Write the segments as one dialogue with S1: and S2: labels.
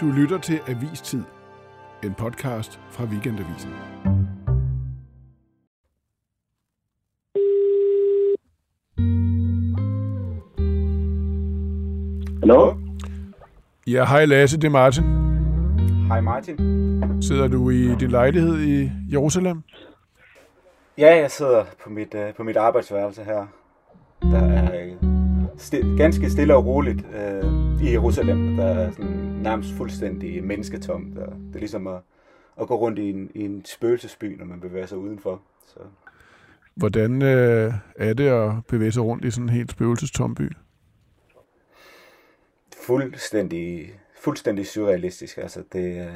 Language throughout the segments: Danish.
S1: Du lytter til Avistid, en podcast fra Weekendavisen.
S2: Hallo?
S1: Ja, hej Lasse, det er Martin.
S2: Hej Martin.
S1: Sidder du i din lejlighed i Jerusalem?
S2: Ja, jeg sidder på mit, uh, på mit arbejdsværelse her. Der er sti- ganske stille og roligt uh, i Jerusalem. Der er sådan nærmest fuldstændig mennesketom. Der, det er ligesom at, at gå rundt i en, i en spøgelsesby, når man bevæger sig udenfor. Så.
S1: Hvordan øh, er det at bevæge sig rundt i sådan en helt spøgelsestom by?
S2: Fuldstændig, fuldstændig surrealistisk. Altså, det, uh,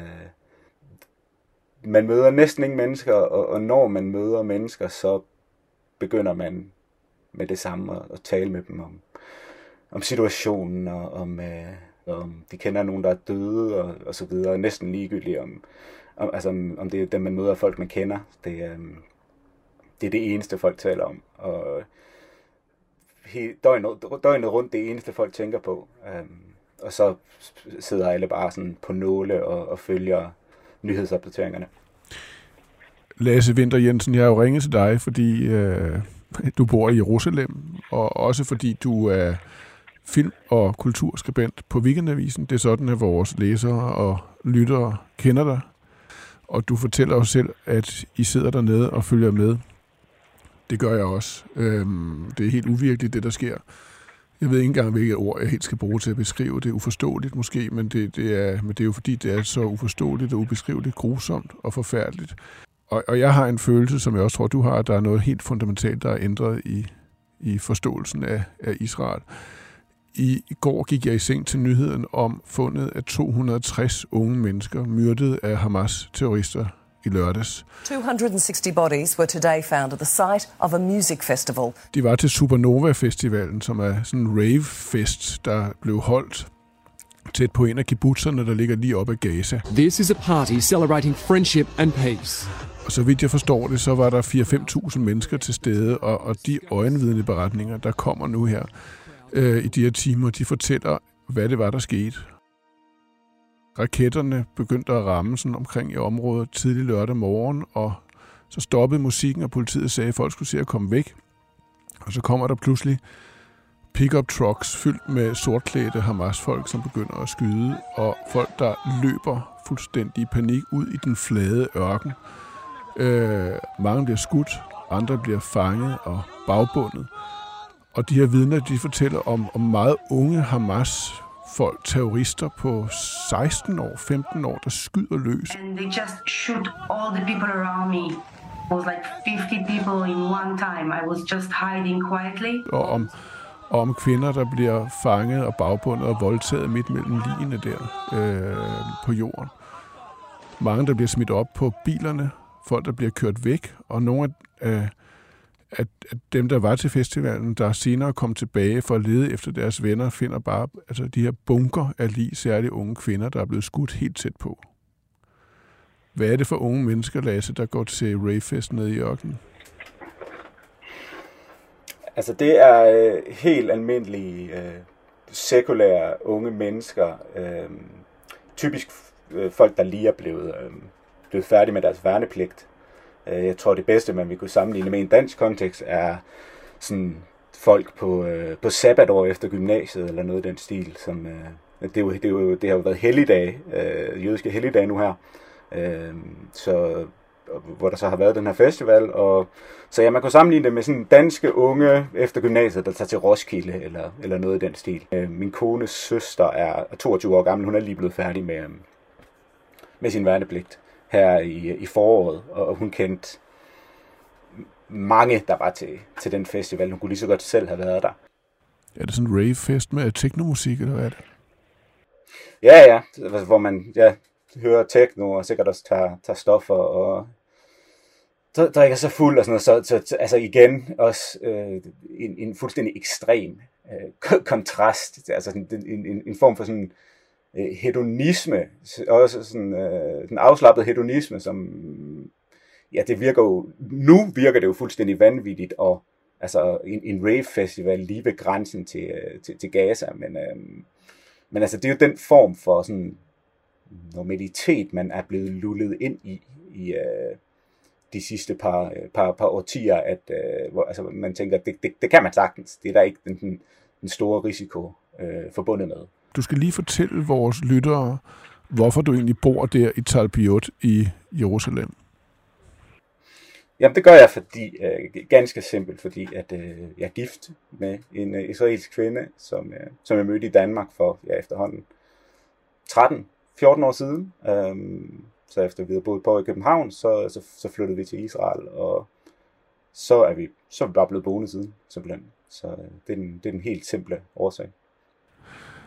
S2: man møder næsten ingen mennesker, og, og når man møder mennesker, så begynder man med det samme at, at tale med dem om, om situationen, og om, øh, Um, de kender nogen, der er døde, og, og så videre. Næsten ligegyldigt om, om, altså, om, om det er dem, man møder, folk man kender. Det, um, det er det eneste, folk taler om. Og he, døgnet, døgnet rundt, det eneste, folk tænker på. Um, og så sidder alle bare sådan på nåle og, og følger nyhedsopdateringerne.
S1: Lasse Vinter Jensen, jeg har jo ringet til dig, fordi øh, du bor i Jerusalem, og også fordi du er film- og kulturskribent på Weekendavisen. Det er sådan, at vores læsere og lyttere kender dig. Og du fortæller os selv, at I sidder dernede og følger med. Det gør jeg også. Øhm, det er helt uvirkeligt, det der sker. Jeg ved ikke engang, hvilket ord jeg helt skal bruge til at beskrive det. Uforståeligt måske, men det, det, er, men det er jo fordi, det er så uforståeligt og ubeskriveligt, grusomt og forfærdeligt. Og, og jeg har en følelse, som jeg også tror, du har, at der er noget helt fundamentalt, der er ændret i, i forståelsen af, af Israel. I går gik jeg i seng til nyheden om fundet af 260 unge mennesker myrdet af Hamas-terrorister i lørdags.
S3: 260 bodies were today found at the site of a music festival.
S1: De var til Supernova-festivalen, som er sådan en rave-fest, der blev holdt tæt på en af kibbutzerne, der ligger lige op ad Gaza.
S4: This is a party celebrating friendship and peace.
S1: Og så vidt jeg forstår det, så var der 4-5.000 mennesker til stede, og, og de øjenvidende beretninger, der kommer nu her øh, i de her timer, de fortæller, hvad det var, der skete. Raketterne begyndte at ramme sådan omkring i området tidlig lørdag morgen, og så stoppede musikken, og politiet sagde, at folk skulle se at komme væk. Og så kommer der pludselig pickup trucks fyldt med sortklædte Hamas-folk, som begynder at skyde, og folk, der løber fuldstændig i panik ud i den flade ørken. Øh, mange bliver skudt, andre bliver fanget og bagbundet. Og de her vidner, de fortæller om, om meget unge Hamas-folk, terrorister på 16 år, 15 år, der skyder løs.
S5: and they just shoot all the people around me. It was like 50 people in one time. I was just hiding quietly.
S1: Og om, og om kvinder, der bliver fanget og bagbundet og voldtaget midt mellem ligene der øh, på jorden. Mange, der bliver smidt op på bilerne, folk, der bliver kørt væk, og nogle af, at, at dem, der var til festivalen, der senere kom tilbage for at lede efter deres venner, finder bare altså, de her bunker af lige særligt unge kvinder, der er blevet skudt helt tæt på. Hvad er det for unge mennesker, Lasse, der går til Rayfest nede i ørkenen?
S2: Altså det er øh, helt almindelige, øh, sekulære unge mennesker. Øh, typisk øh, folk, der lige er blevet, øh, blevet færdige med deres værnepligt. Øh, jeg tror det bedste, man vi kunne sammenligne med en dansk kontekst, er sådan folk på, øh, på sabbatår efter gymnasiet, eller noget i den stil. Som, øh, det, er jo, det, er jo, det har jo været helligdage, øh, jødiske helligdage nu her. Øh, så hvor der så har været den her festival, og så ja, man kan sammenligne det med sådan danske unge efter gymnasiet, der tager til Roskilde, eller, eller noget i den stil. Øh, min kones søster er 22 år gammel, hun er lige blevet færdig med, øh, med sin værnepligt her i, i foråret, og hun kendte mange, der var til, til den festival. Hun kunne lige så godt selv have været der.
S1: Er det sådan en ravefest med teknomusik, eller hvad er det?
S2: Ja, ja, altså, hvor man ja, hører techno, og sikkert også tager, tager stoffer, og så drikker sig fuld og sådan noget. Så, så altså igen også øh, en, en fuldstændig ekstrem øh, kontrast. Altså en, en, en form for sådan Øh, hedonisme, også sådan øh, en afslappet hedonisme, som ja, det virker jo, nu virker det jo fuldstændig vanvittigt, og altså en, en rave festival lige ved grænsen til, øh, til, til Gaza, men, øh, men altså det er jo den form for sådan normalitet, man er blevet lullet ind i, i øh, de sidste par, øh, par, par årtier, at øh, hvor, altså, man tænker, det, det, det kan man sagtens. Det er der ikke den, den, den store risiko øh, forbundet med.
S1: Du skal lige fortælle vores lyttere, hvorfor du egentlig bor der i Talpiot i Jerusalem.
S2: Jamen det gør jeg, fordi øh, ganske simpelt, fordi at øh, jeg er gift med en øh, israelsk kvinde, som, øh, som jeg mødte i Danmark for ja, efterhånden 13-14 år siden. Øhm, så efter vi havde boet på i København, så, så, så flyttede vi til Israel, og så er vi, så er vi bare blevet boende siden, simpelthen. Så øh, det, er den, det er den helt simple årsag.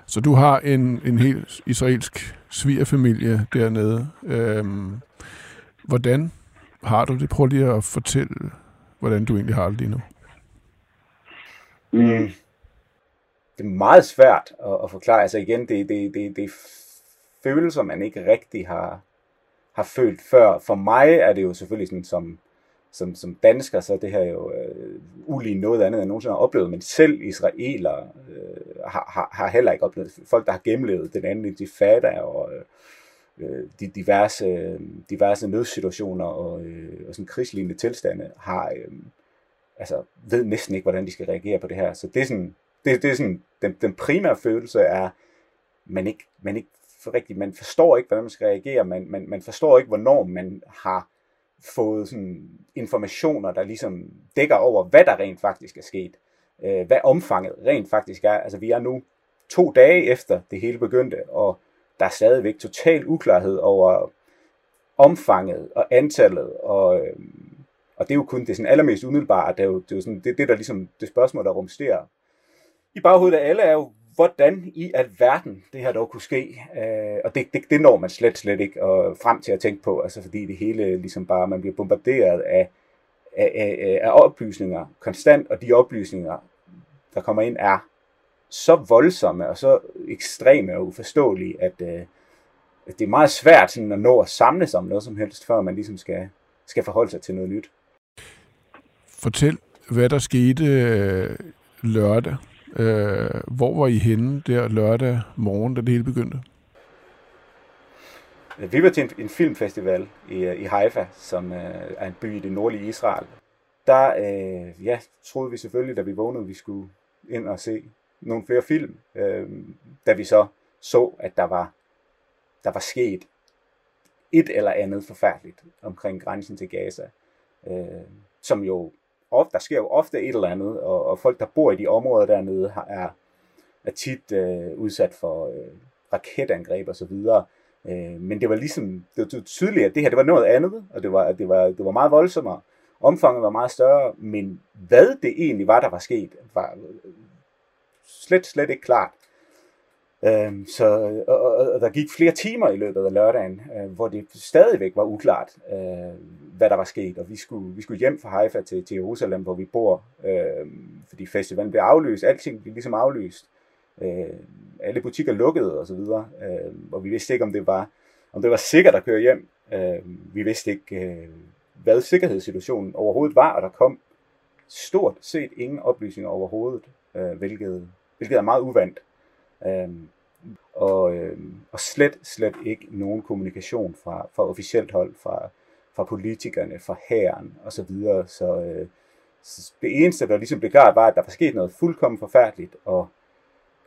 S1: Så du har en, en helt israelsk svigerfamilie dernede. Øhm, hvordan har du det? Prøv lige at fortælle, hvordan du egentlig har det lige nu.
S2: Mm. Det er meget svært at, at forklare. Altså igen, det, det, det, det er følelser, man ikke rigtig har, har følt før. For mig er det jo selvfølgelig sådan, som, som, som dansker, så er det her jo øh, ulig noget andet, end jeg nogensinde har oplevet. Men selv israeler øh, har, har, har heller ikke oplevet Folk, der har gennemlevet den anden, de fatter og øh, øh, de diverse, øh, diverse nødsituationer og, øh, og sådan krigslignende tilstande, har, øh, altså, ved næsten ikke, hvordan de skal reagere på det her. Så det er sådan, det, det er sådan den, den primære følelse er, man ikke, man ikke for rigtigt, man forstår ikke, hvordan man skal reagere, man, man, man forstår ikke, hvornår man har fået sådan informationer, der ligesom dækker over, hvad der rent faktisk er sket. Øh, hvad omfanget rent faktisk er. Altså vi er nu to dage efter det hele begyndte, og der er stadigvæk total uklarhed over omfanget og antallet, og, øh, og det er jo kun det sådan allermest umiddelbare, det er jo, det er jo sådan, det, det der ligesom det spørgsmål, der rumsterer. I baghovedet af alle er jo, hvordan i alverden det her dog kunne ske. Øh, og det, det, det når man slet, slet ikke og frem til at tænke på, altså fordi det hele ligesom bare, man bliver bombarderet af, af, af, af oplysninger konstant, og de oplysninger, der kommer ind, er så voldsomme og så ekstreme og uforståelige, at, øh, at det er meget svært sådan, at nå at samle sig om noget som helst, før man ligesom skal, skal forholde sig til noget nyt.
S1: Fortæl, hvad der skete øh, lørdag Øh, hvor var I henne der lørdag morgen, da det hele begyndte?
S2: Vi var til en, en filmfestival i, øh, i Haifa, som øh, er en by i det nordlige Israel. Der øh, ja, troede vi selvfølgelig, da vi vågnede, at vi skulle ind og se nogle flere film. Øh, da vi så så, at der var, der var sket et eller andet forfærdeligt omkring grænsen til Gaza, øh, som jo ofte, der sker jo ofte et eller andet, og, og folk, der bor i de områder dernede, har, er, er tit øh, udsat for øh, raketangreb og så videre. Øh, men det var ligesom, det var tydeligt, at det her, det var noget andet, og det var, det var, det var meget voldsommere. Omfanget var meget større, men hvad det egentlig var, der var sket, var slet, slet ikke klart. Øhm, så, og, og, og der gik flere timer i løbet af lørdagen, øh, hvor det stadigvæk var uklart, øh, hvad der var sket. Og vi skulle, vi skulle hjem fra Haifa til, til Jerusalem, hvor vi bor, øh, fordi festivalen blev aflyst. Alting blev ligesom aflyst. Øh, alle butikker lukkede og så videre. Øh, og vi vidste ikke, om det var, om det var sikkert at køre hjem. Øh, vi vidste ikke, øh, hvad sikkerhedssituationen overhovedet var, og der kom stort set ingen oplysninger overhovedet, øh, hvilket, hvilket er meget uvandt. Øhm, og, øhm, og slet, slet ikke nogen kommunikation fra, fra officielt hold, fra, fra politikerne, fra hæren osv. Så, videre. så, øh, så det eneste, der ligesom blev klart, var, at der var sket noget fuldkommen forfærdeligt, og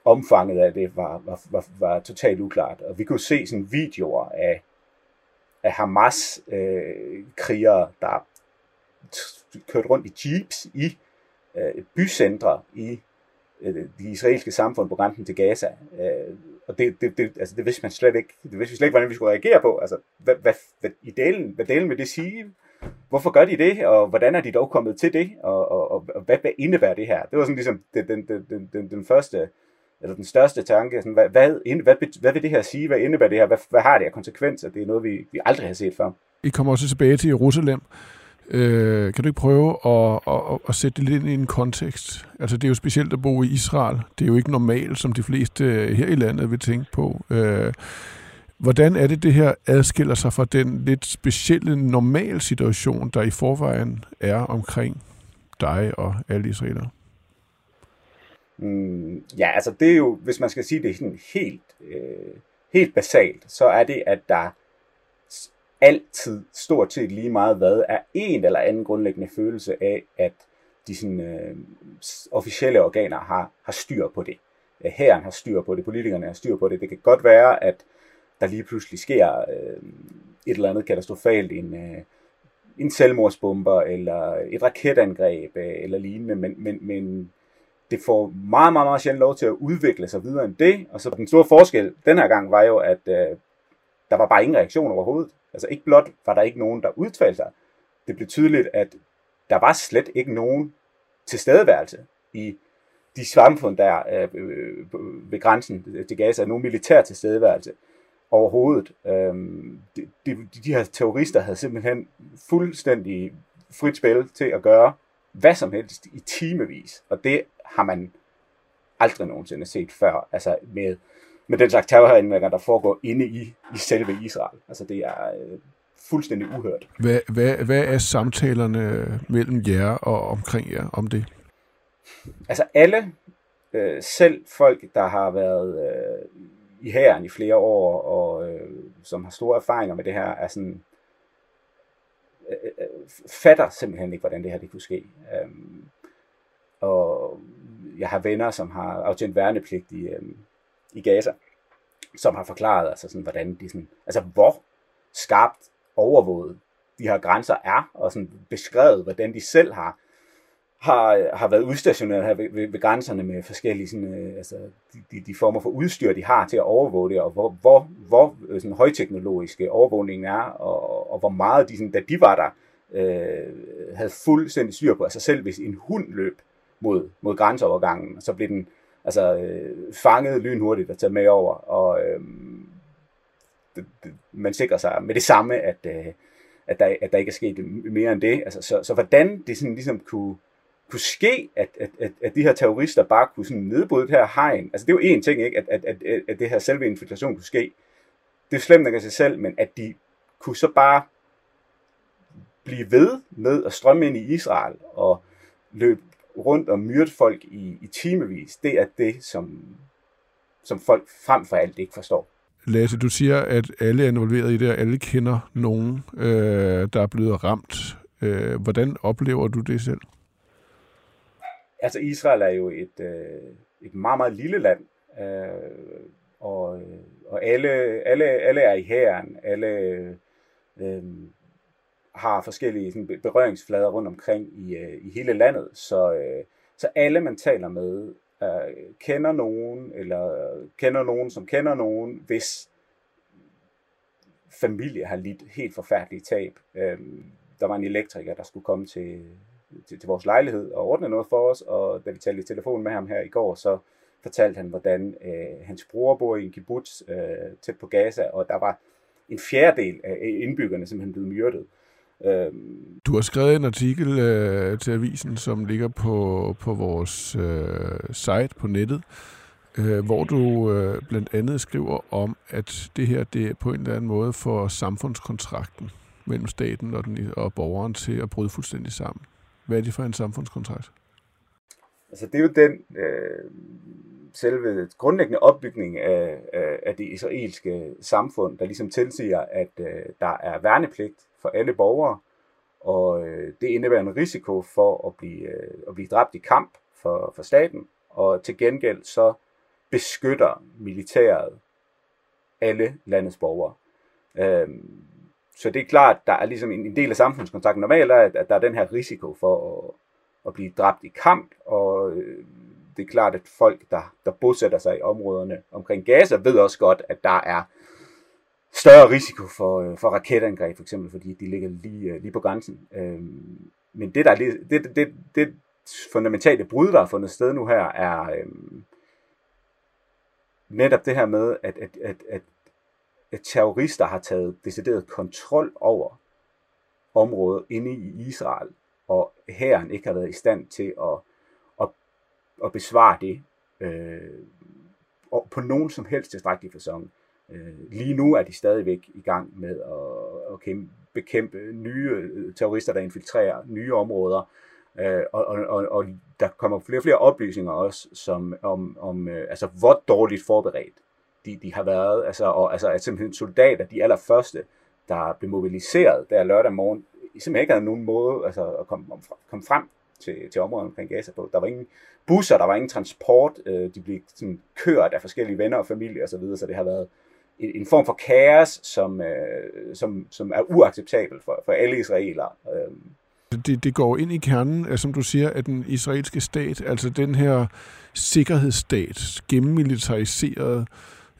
S2: omfanget af det var, var, var, var totalt uklart. Og vi kunne se sådan videoer af, af Hamas-krigere, øh, der kørte rundt i jeeps i øh, bycentre i Øh, de israelske samfund på grænsen til Gaza. Øh, og det, det, det, altså, det vidste man slet ikke. Det vidste vi slet ikke, hvordan vi skulle reagere på. Altså, hvad, hvad, hvad, i delen, hvad delen vil det sige? Hvorfor gør de det? Og hvordan er de dog kommet til det? Og, og, og, og hvad, hvad indebærer det her? Det var sådan ligesom den, den, den, den, den første eller den største tanke, sådan, hvad, hvad, hvad, hvad vil det her sige? Hvad indebærer det her? Hvad, hvad har det af konsekvenser? Det er noget, vi, vi aldrig har set før.
S1: I kommer også tilbage til Jerusalem. Øh, kan du ikke prøve at, at, at sætte det lidt ind i en kontekst? Altså, det er jo specielt at bo i Israel. Det er jo ikke normalt, som de fleste øh, her i landet vil tænke på. Øh, hvordan er det, det her adskiller sig fra den lidt specielle normal situation, der i forvejen er omkring dig og alle israelere?
S2: Mm, ja, altså det er jo, hvis man skal sige det sådan helt, øh, helt basalt, så er det, at der altid, stort set lige meget hvad, er en eller anden grundlæggende følelse af, at de sådan, øh, officielle organer har, har styr på det. Øh, hæren har styr på det, politikerne har styr på det. Det kan godt være, at der lige pludselig sker øh, et eller andet katastrofalt, en, øh, en selvmordsbomber, eller et raketangreb, øh, eller lignende, men, men, men det får meget, meget, meget sjældent lov til at udvikle sig videre end det, og så den store forskel den her gang var jo, at øh, der var bare ingen reaktion overhovedet. Altså ikke blot var der ikke nogen, der udtalte sig. Det blev tydeligt, at der var slet ikke nogen tilstedeværelse i de samfund der øh, øh, ved grænsen til Gaza, nogen militær tilstedeværelse overhovedet. Øhm, de, de, de her terrorister havde simpelthen fuldstændig frit spil til at gøre hvad som helst i timevis, og det har man aldrig nogensinde set før, altså med, med den slags terrorhandlinger, der foregår inde i, i selve Israel. Altså det er øh, fuldstændig uhørt.
S1: Hvad, hvad, hvad er samtalerne mellem jer og omkring jer om det?
S2: Altså alle, øh, selv folk, der har været øh, i hæren i flere år, og øh, som har store erfaringer med det her, er sådan, øh, øh, fatter simpelthen ikke, hvordan det her det kunne ske. Øhm, og jeg har venner, som har aftjent værnepligt i, øhm, i Gaza, som har forklaret, altså sådan, hvordan de sådan, altså hvor skarpt overvåget de her grænser er, og sådan beskrevet, hvordan de selv har har, har været udstationeret her ved, ved, ved grænserne med forskellige sådan, øh, altså, de, de, de former for udstyr, de har til at overvåge det, og hvor, hvor, hvor øh, sådan, højteknologiske overvågningen er, og, og hvor meget de, sådan, da de var der, øh, havde fuldstændig styr på. Altså selv hvis en hund løb mod, mod grænseovergangen, så blev den altså, øh, fanget lynhurtigt og taget med over, og øh, det, det, man sikrer sig med det samme, at, øh, at, der, at der ikke er sket mere end det. Altså, så, så hvordan det sådan ligesom kunne kunne ske, at, at, at, at de her terrorister bare kunne sådan nedbryde det her hegn. Altså det er jo en ting, ikke? At, at, at, at det her selve infiltration kunne ske. Det er slemt nok af sig selv, men at de kunne så bare blive ved med at strømme ind i Israel og løbe rundt og myrde folk i, i timevis, det er det, som, som folk frem for alt ikke forstår.
S1: Lasse, du siger, at alle er involveret i det, og alle kender nogen, øh, der er blevet ramt. Øh, hvordan oplever du det selv?
S2: altså Israel er jo et, øh, et meget, meget lille land, øh, og, og alle, alle, alle er i hæren, alle øh, har forskellige sådan, berøringsflader rundt omkring i, øh, i hele landet, så, øh, så alle man taler med øh, kender nogen, eller kender nogen, som kender nogen, hvis familie har lidt helt forfærdelige tab. Øh, der var en elektriker, der skulle komme til, til, til vores lejlighed og ordne noget for os, og da vi talte i telefon med ham her i går, så fortalte han, hvordan øh, hans bror bor i en kibbutz øh, tæt på Gaza, og der var en fjerdedel af indbyggerne simpelthen blevet myrdet.
S1: Øhm. Du har skrevet en artikel øh, til avisen, som ligger på, på vores øh, site på nettet, øh, hvor du øh, blandt andet skriver om, at det her det er på en eller anden måde for samfundskontrakten mellem staten og, den, og borgeren til at bryde fuldstændig sammen. Hvad er det for en samfundskontrakt?
S2: Altså det er jo den øh, selve grundlæggende opbygning af, af, af det israelske samfund, der ligesom tilsiger, at øh, der er værnepligt for alle borgere, og øh, det indebærer en risiko for at blive, øh, at blive dræbt i kamp for, for staten, og til gengæld så beskytter militæret alle landets borgere. Øh, så det er klart, der er ligesom en, del af samfundskontrakten. Normalt er, at, at der er den her risiko for at, at blive dræbt i kamp, og øh, det er klart, at folk, der, der bosætter sig i områderne omkring Gaza, ved også godt, at der er større risiko for, øh, for raketangreb, for eksempel, fordi de ligger lige, øh, lige på grænsen. Øhm, men det, der er, det, det, det, fundamentale brud, der er fundet sted nu her, er øhm, netop det her med, at, at, at, at at terrorister har taget decideret kontrol over området inde i Israel, og hæren ikke har været i stand til at, at, at besvare det øh, på nogen som helst tilstrækkelig fasong. Øh, Øh, lige nu er de stadigvæk i gang med at, at kæmpe, bekæmpe nye øh, terrorister, der infiltrerer nye områder, øh, og, og, og, og der kommer flere og flere oplysninger også som, om, om øh, altså, hvor dårligt forberedt de, de har været, altså, og, altså at simpelthen soldater, de allerførste, der blev mobiliseret der lørdag morgen, simpelthen ikke havde nogen måde altså, at komme, komme frem til, til området omkring Gaza på. Der var ingen busser, der var ingen transport, øh, de blev sådan kørt af forskellige venner og familie osv., så, videre, så det har været en, en form for kaos, som, øh, som, som er uacceptabel for, for alle israelere. Øh,
S1: det, det går ind i kernen, øh, som du siger, at den israelske stat, altså den her sikkerhedsstat, gennemmilitariseret,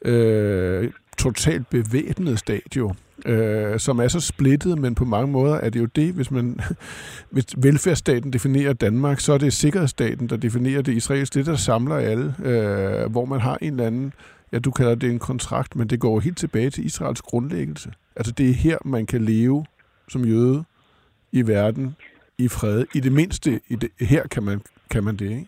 S1: øh, totalt bevæbnet stat jo, øh, som er så splittet, men på mange måder er det jo det, hvis man hvis velfærdsstaten definerer Danmark, så er det sikkerhedsstaten, der definerer det israelske, det der samler alle, øh, hvor man har en eller anden, ja du kalder det en kontrakt, men det går helt tilbage til Israels grundlæggelse. Altså det er her, man kan leve som jøde, i verden i fred. I det mindste, i det, her kan man, kan man det, ikke?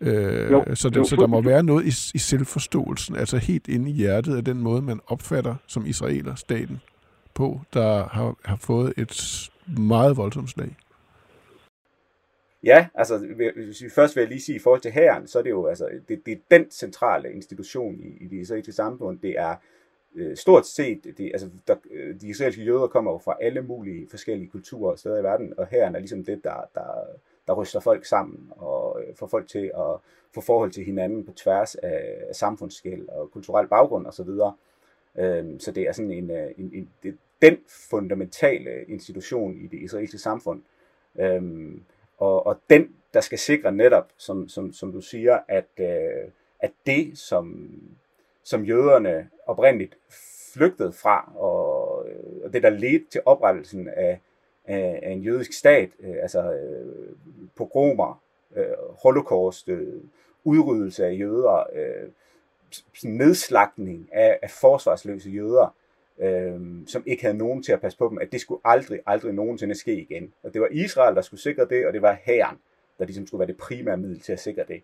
S1: Øh, jo, så, det, jo, så der må være noget i, i selvforståelsen, altså helt inde i hjertet af den måde, man opfatter som israeler staten på, der har, har fået et meget voldsomt slag.
S2: Ja, altså hvis vi først vil lige sige i forhold til herren, så er det jo altså, det, det er den centrale institution i, i det israelske samfund. Det er øh, stort set, det, altså, der, øh, de israelske jøder kommer jo fra alle mulige forskellige kulturer og steder i verden, og her er ligesom det, der, der, der ryster folk sammen og øh, får folk til at få forhold til hinanden på tværs af, af samfundsskæld og kulturel baggrund osv. Øhm, så det er sådan en, øh, en, en det, den fundamentale institution i det israelske samfund. Øhm, og, og den, der skal sikre netop, som, som, som du siger, at, øh, at det, som som jøderne oprindeligt flygtede fra, og, øh, og det der ledte til oprettelsen af, af, af en jødisk stat, øh, altså øh, pogromer, øh, holocaust, øh, udryddelse af jøder, øh, nedslagning af, af forsvarsløse jøder, øh, som ikke havde nogen til at passe på dem, at det skulle aldrig, aldrig nogensinde ske igen. Og det var Israel, der skulle sikre det, og det var hæren, der ligesom skulle være det primære middel til at sikre det.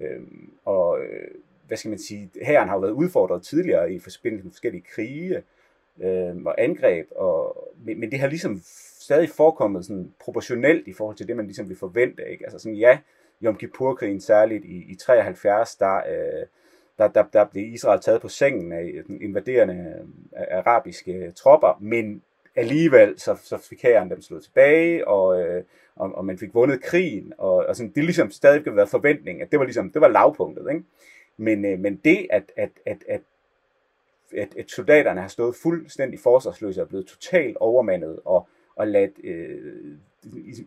S2: Øh, og øh, hvad skal man sige, herren har jo været udfordret tidligere i forbindelse med forskellige krige øh, og angreb, og, men, men det har ligesom stadig forekommet sådan proportionelt i forhold til det, man ligesom vil forvente. Ikke? Altså sådan, ja, Yom Kippur-krigen særligt i, i 73, der, øh, der, der, der blev Israel taget på sengen af den invaderende øh, arabiske tropper, men alligevel så, så fik hæren dem slået tilbage, og, øh, og, og man fik vundet krigen, og, og sådan, det er ligesom stadig været forventning, at det var ligesom, det var lavpunktet, ikke? Men, øh, men det, at, at, at, at, at, at soldaterne har stået fuldstændig forsvarsløse og blevet totalt overmandet og, og ladt øh,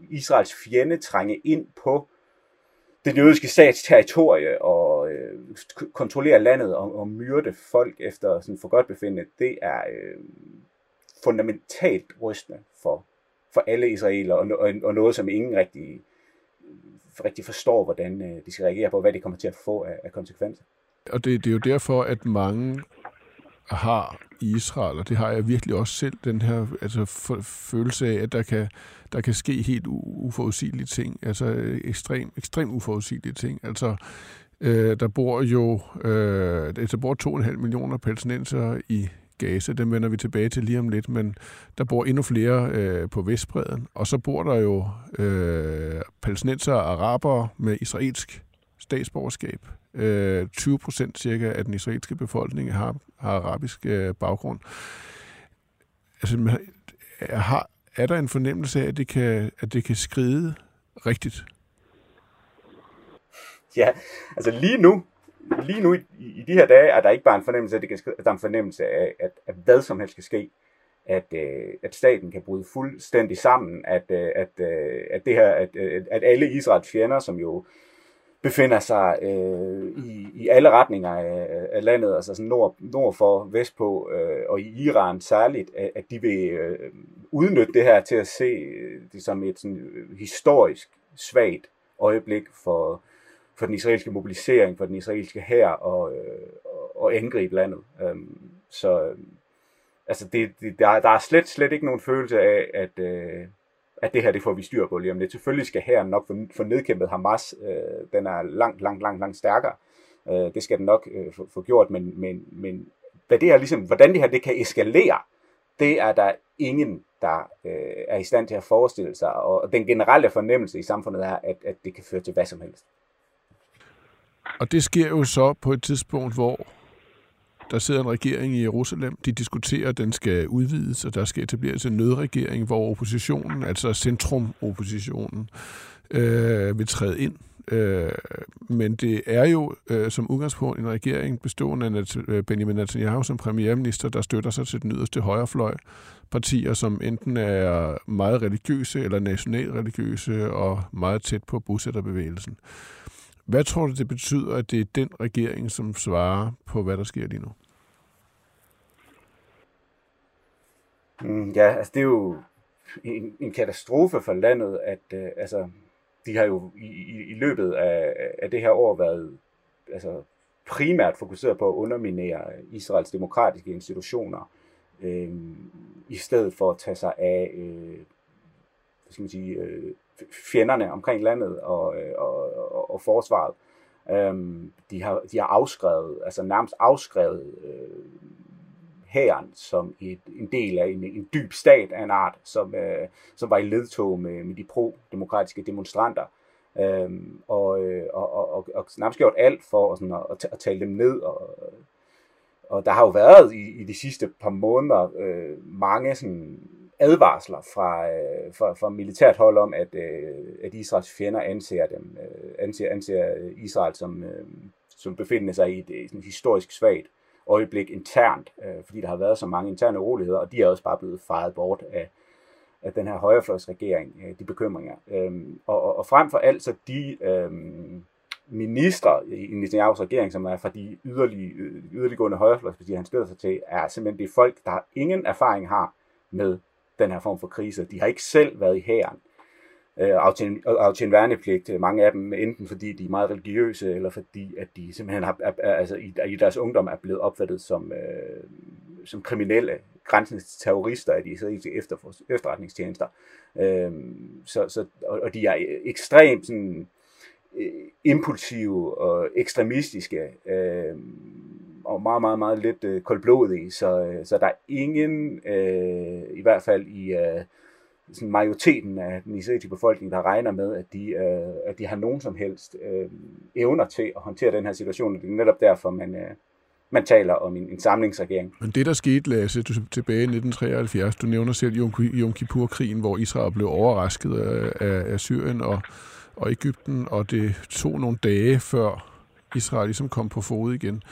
S2: Israels fjende trænge ind på den jødiske stats territorie og kontrollere landet og, og myrde folk efter sådan for godt befindende, det er øh, fundamentalt rystende for, for alle israelere og, og, og noget, som ingen rigtig rigtig forstår, hvordan øh, de skal reagere på, hvad det kommer til at få af, af konsekvenser.
S1: Og det, det er jo derfor, at mange har i Israel, og det har jeg virkelig også selv, den her altså, følelse af, at der kan, der kan ske helt uforudsigelige ting, altså øh, ekstrem, ekstrem uforudsigelige ting. Altså, øh, der bor jo øh, der bor 2,5 millioner palæstinenser i Gaza, dem vender vi tilbage til lige om lidt, men der bor endnu flere øh, på Vestbreden, og så bor der jo øh, palæstinenser og arabere med israelsk statsborgerskab. Øh, 20 procent cirka af den israelske befolkning har, har arabisk øh, baggrund. Altså, man, har, er der en fornemmelse af, at det kan, at det kan skride rigtigt?
S2: Ja, altså lige nu, lige nu i, i de her dage er der ikke bare en fornemmelse af, at, det kan at der er en fornemmelse af, at, at hvad som helst kan ske. At, øh, at staten kan bryde fuldstændig sammen, at, øh, at, øh, at, det her, at, øh, at alle Israels fjender, som jo befinder sig øh, i, i alle retninger af, af landet, altså sådan nord, nord for, vestpå øh, og i Iran særligt, at, at de vil øh, udnytte det her til at se det som et sådan, øh, historisk svagt øjeblik for, for den israelske mobilisering, for den israelske hær og, øh, og angribe landet. Øhm, så øh, altså det, det, der, der er slet, slet ikke nogen følelse af, at, øh, at det her det får vi styr på lige om lidt. Selvfølgelig skal hæren nok få, nedkæmpet Hamas. Øh, den er langt, langt, langt, langt stærkere. Øh, det skal den nok øh, få, få gjort, men, men, men hvad det her, ligesom, hvordan det her det kan eskalere, det er der ingen, der øh, er i stand til at forestille sig. Og den generelle fornemmelse i samfundet er, at, at det kan føre til hvad som helst.
S1: Og det sker jo så på et tidspunkt, hvor Der sidder en regering i Jerusalem. De diskuterer, at den skal udvides, og der skal etableres en nødregering, hvor oppositionen, altså centrum-oppositionen, øh, vil træde ind. Øh, men det er jo øh, som udgangspunkt en regering bestående af øh, Benjamin Netanyahu som premierminister, der støtter sig til den yderste højrefløj. Partier, som enten er meget religiøse eller nationalreligiøse og meget tæt på bosætterbevægelsen. Hvad tror du, det betyder, at det er den regering, som svarer på, hvad der sker lige nu?
S2: Mm, ja, altså det er jo en, en katastrofe for landet, at øh, altså, de har jo i, i, i løbet af, af det her år været altså, primært fokuseret på at underminere Israels demokratiske institutioner, øh, i stedet for at tage sig af øh, hvad skal man sige, øh, fjenderne omkring landet og, øh, og, og, og forsvaret. Øhm, de, har, de har afskrevet, altså nærmest afskrevet øh, hæren som et, en del af en, en dyb stat af en art, som, øh, som var i ledtog med, med de pro-demokratiske demonstranter. Øhm, og, øh, og, og, og, og nærmest gjort alt for sådan, at, at tale dem ned. Og, og der har jo været i, i de sidste par måneder øh, mange sådan, advarsler fra, øh, fra, fra militært hold om, at, øh, at Israels fjender anser, dem, øh, anser, anser Israel som, øh, som befindende sig i et, et historisk svagt øjeblik internt, øh, fordi der har været så mange interne uroligheder, og de er også bare blevet fejret bort af, af den her højrefløjsregering, øh, de bekymringer. Øh, og, og, og frem for alt så de øh, ministre i Netanyahu's regering, som er fra de yderlige, øh, yderliggående højrefløjspartier, han støtter sig til, er simpelthen det folk, der ingen erfaring har med den her form for krise. De har ikke selv været i hæren øh, aftjene værnepligt, øh, mange af dem enten fordi de er meget religiøse, eller fordi at de simpelthen har, er, er, altså i, i deres ungdom er blevet opfattet som, øh, som kriminelle, grænsende terrorister af de israelske efter, efterretningstjenester. Øh, så, så, og, og de er ekstremt sådan, øh, impulsive og ekstremistiske, øh, og meget, meget, meget lidt øh, koldblodige, så, øh, så der er ingen, øh, i hvert fald i øh, sådan majoriteten af den israelske befolkning, der regner med, at de, øh, at de har nogen som helst øh, evner til at håndtere den her situation, og det er netop derfor, man, øh, man taler om en, en samlingsregering.
S1: Men det, der skete, Lasse, du, tilbage i 1973, du nævner selv Yom Kippur-krigen, hvor Israel blev overrasket af, af, af Syrien og, og Ægypten, og det tog nogle dage før Israel ligesom kom på fod igen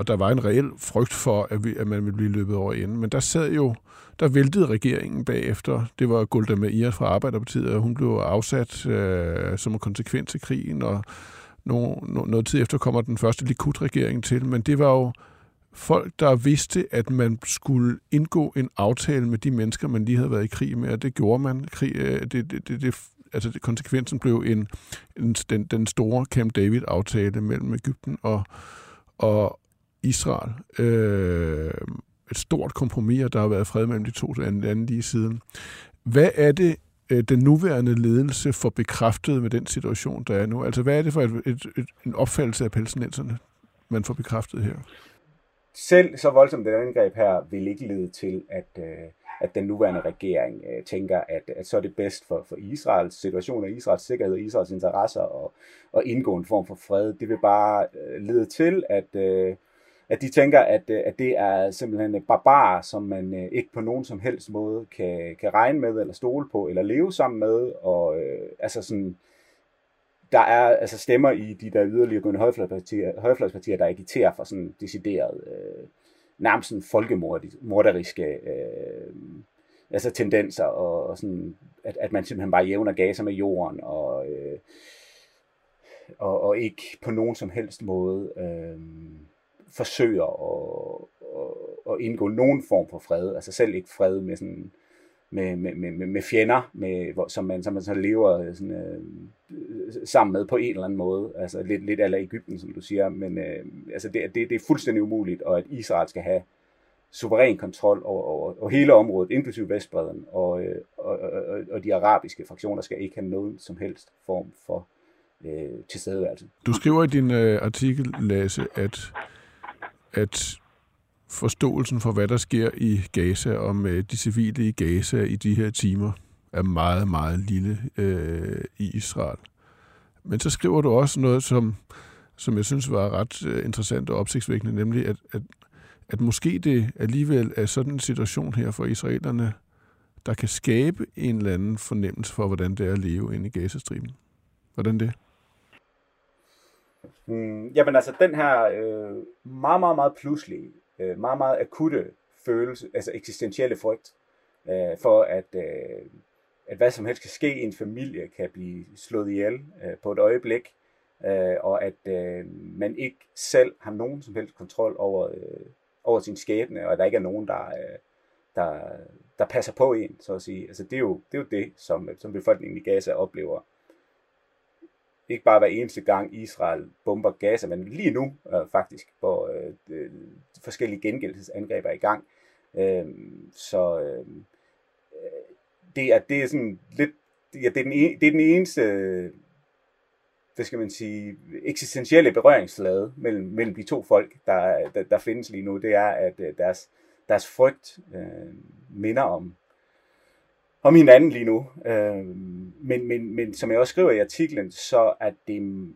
S1: og der var en reel frygt for, at, vi, at man ville blive løbet over ende. Men der sad jo, der væltede regeringen bagefter. Det var Golda Meir fra Arbejderpartiet, og hun blev afsat øh, som en konsekvens af krigen, og no, no, noget tid efter kommer den første Likud-regering til. Men det var jo folk, der vidste, at man skulle indgå en aftale med de mennesker, man lige havde været i krig med, og det gjorde man. Krig, øh, det, det, det, det, altså det, konsekvensen blev en, en, den, den store Camp David-aftale mellem Ægypten og, og, Israel. Øh, et stort kompromis, og der har været fred mellem de to lande lige siden. Hvad er det, øh, den nuværende ledelse får bekræftet med den situation, der er nu? Altså, hvad er det for et, et, et, en opfattelse af palæstinenserne, man får bekræftet her?
S2: Selv så voldsomt det angreb her vil ikke lede til, at, øh, at den nuværende regering øh, tænker, at, at så er det bedst for, for Israels situation og Israels sikkerhed og Israels interesser og, og indgå en form for fred. Det vil bare lede til, at, at de tænker, at, øh, at det er simpelthen barbarer, som man øh, ikke på nogen som helst måde kan, kan regne med, eller stole på, eller leve sammen med, og øh, altså sådan, der er altså stemmer i de der yderligere højfløjspartier, højfløjspartier, der agiterer for sådan decideret, øh, nærmest sådan folkemorderiske øh, altså tendenser, og, og sådan, at, at man simpelthen bare jævner gaser med jorden, og, øh, og, og ikke på nogen som helst måde øh, forsøger at, at, at indgå nogen form for fred, altså selv ikke fred med sådan med, med, med, med fjender, med, som, man, som man så lever øh, sådan, øh, sammen med på en eller anden måde. Altså lidt, lidt af Ægypten, som du siger. Men øh, altså det, det, det er fuldstændig umuligt, og at Israel skal have suveræn kontrol over, over, over hele området, inklusive Vestbreden, og, øh, og, og, og de arabiske fraktioner skal ikke have nogen som helst form for øh, tilstedeværelse.
S1: Du skriver i din øh, artikel, Lasse, at at forståelsen for, hvad der sker i Gaza og med de civile i Gaza i de her timer, er meget, meget lille øh, i Israel. Men så skriver du også noget, som, som jeg synes var ret øh, interessant og opsigtsvækkende, nemlig at, at at måske det alligevel er sådan en situation her for israelerne, der kan skabe en eller anden fornemmelse for, hvordan det er at leve inde i Gazastriben. Hvordan det?
S2: Mm, jamen altså, den her øh, meget, meget, meget pludselige, øh, meget, meget akutte følelse, altså eksistentielle frygt, øh, for at, øh, at hvad som helst kan ske i en familie, kan blive slået ihjel øh, på et øjeblik, øh, og at øh, man ikke selv har nogen som helst kontrol over, øh, over sin skæbne, og at der ikke er nogen, der, øh, der, der passer på en, så at sige. Altså, det, er jo, det er jo det, som, som befolkningen i Gaza oplever. Ikke bare hver eneste gang Israel bomber Gaza, men lige nu øh, faktisk, hvor øh, de, forskellige gengældelsesangreb er i gang. Øh, så øh, det, er, det er sådan lidt, ja, det er den, e, det er den eneste hvad skal man sige, eksistentielle berøringslade mellem, mellem de to folk, der, der, der findes lige nu, det er, at øh, deres, deres frygt øh, minder om, om hinanden lige nu. Øh, men, men, men som jeg også skriver i artiklen, så er det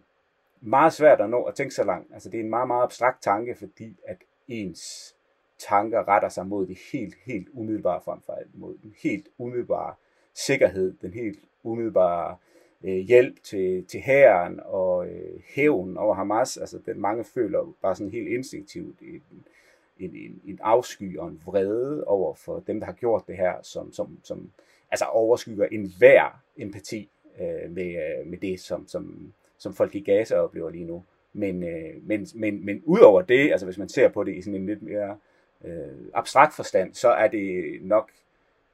S2: meget svært at nå at tænke så langt. Altså det er en meget, meget abstrakt tanke, fordi at ens tanker retter sig mod det helt, helt umiddelbare fremfald, mod den helt umiddelbare sikkerhed, den helt umiddelbare øh, hjælp til, til hæren og øh, hævn over Hamas. Altså den mange føler bare sådan helt instinktivt en, en, en, en afsky og en vrede over for dem, der har gjort det her, som, som, som altså overskygger enhver empati øh, med, øh, med det, som, som, som folk i Gaza oplever lige nu. Men, øh, men, men, men udover det, altså hvis man ser på det i sådan en lidt mere øh, abstrakt forstand, så er det nok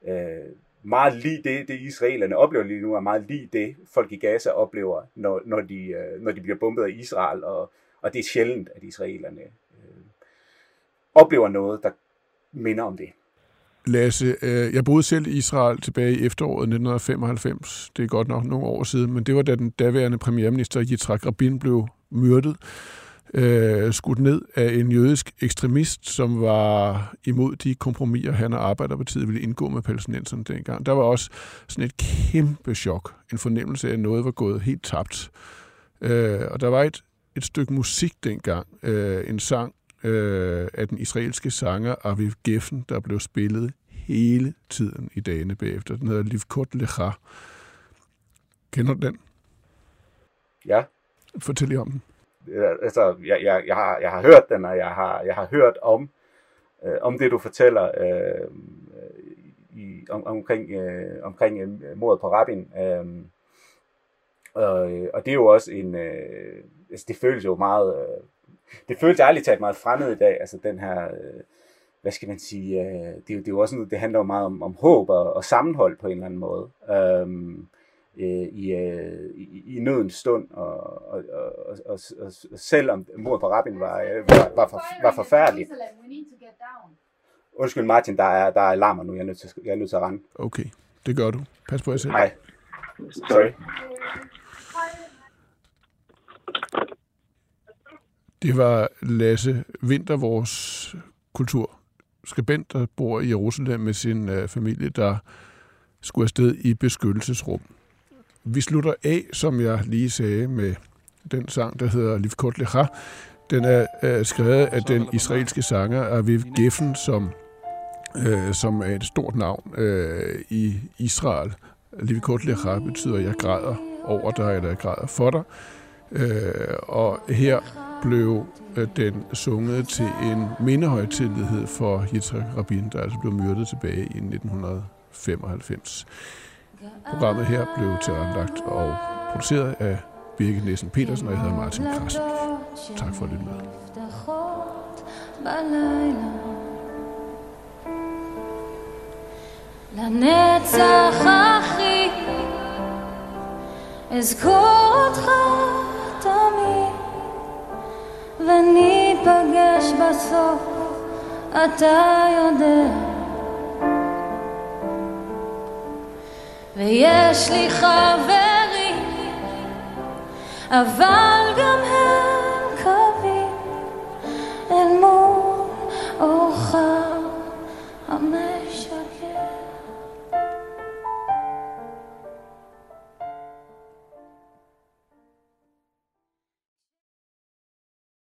S2: øh, meget lige det, det israelerne oplever lige nu, er meget lige det, folk i Gaza oplever, når, når, de, øh, når de bliver bombet af Israel, og, og det er sjældent, at israelerne øh, oplever noget, der minder om det.
S1: Lasse, øh, jeg boede selv i Israel tilbage i efteråret 1995. Det er godt nok nogle år siden, men det var da den daværende premierminister Yitzhak Rabin blev myrdet øh, skudt ned af en jødisk ekstremist, som var imod de kompromiser, han og Arbejderpartiet ville indgå med palæstinenserne dengang. Der var også sådan et kæmpe chok, en fornemmelse af, at noget var gået helt tabt. Øh, og der var et, et stykke musik dengang, øh, en sang øh, af den israelske sanger Aviv Geffen, der blev spillet hele tiden i dagene bagefter. Den hedder Livkot Lecha. Kender du den?
S2: Ja.
S1: Fortæl lige om den
S2: altså, jeg, jeg, jeg, har, jeg har hørt den, og jeg har, jeg har hørt om, øh, om det, du fortæller øh, i, om, omkring, øh, omkring øh, mordet på Rabin. Øh, og, og det er jo også en, øh, altså, det føles jo meget, øh, det føles ærligt talt meget fremmed i dag, altså den her, øh, hvad skal man sige, øh, det, det er jo også noget, det handler jo meget om, om håb og, og sammenhold på en eller anden måde. Øh, øh, i, øh, i, i nødens stund, og, og, og, og, og, og selvom mordet på Rabin var, øh, var, var, for, var forfærdeligt. Undskyld Martin, der er, der er alarmer nu, jeg er, nødt til, jeg er nødt til at rende.
S1: Okay, det gør du. Pas på jer selv.
S2: Hej. Sorry.
S1: Det var Lasse Winter, vores kulturskribent, der bor i Jerusalem med sin øh, familie, der skulle afsted i beskyttelsesrum. Vi slutter af, som jeg lige sagde, med den sang, der hedder Livkot Lecha. Den er øh, skrevet af den israelske sanger Aviv Geffen, som, øh, som er et stort navn øh, i Israel. Livkot Lecha betyder, at jeg græder over dig, eller jeg græder for dig. Øh, og her blev øh, den sunget til en mindehøjtidlighed for Yitzhak Rabin, der altså blev myrdet tilbage i 1995. Programmet her blev tilrettelagt og produceret af Birgit Nielsen Petersen, og jeg hedder Martin Krasnik. Tak for at lytte med. לנצח אחי אזכור אותך תמיד וניפגש בסוף אתה יודע. ויש לי חברים, אבל גם הם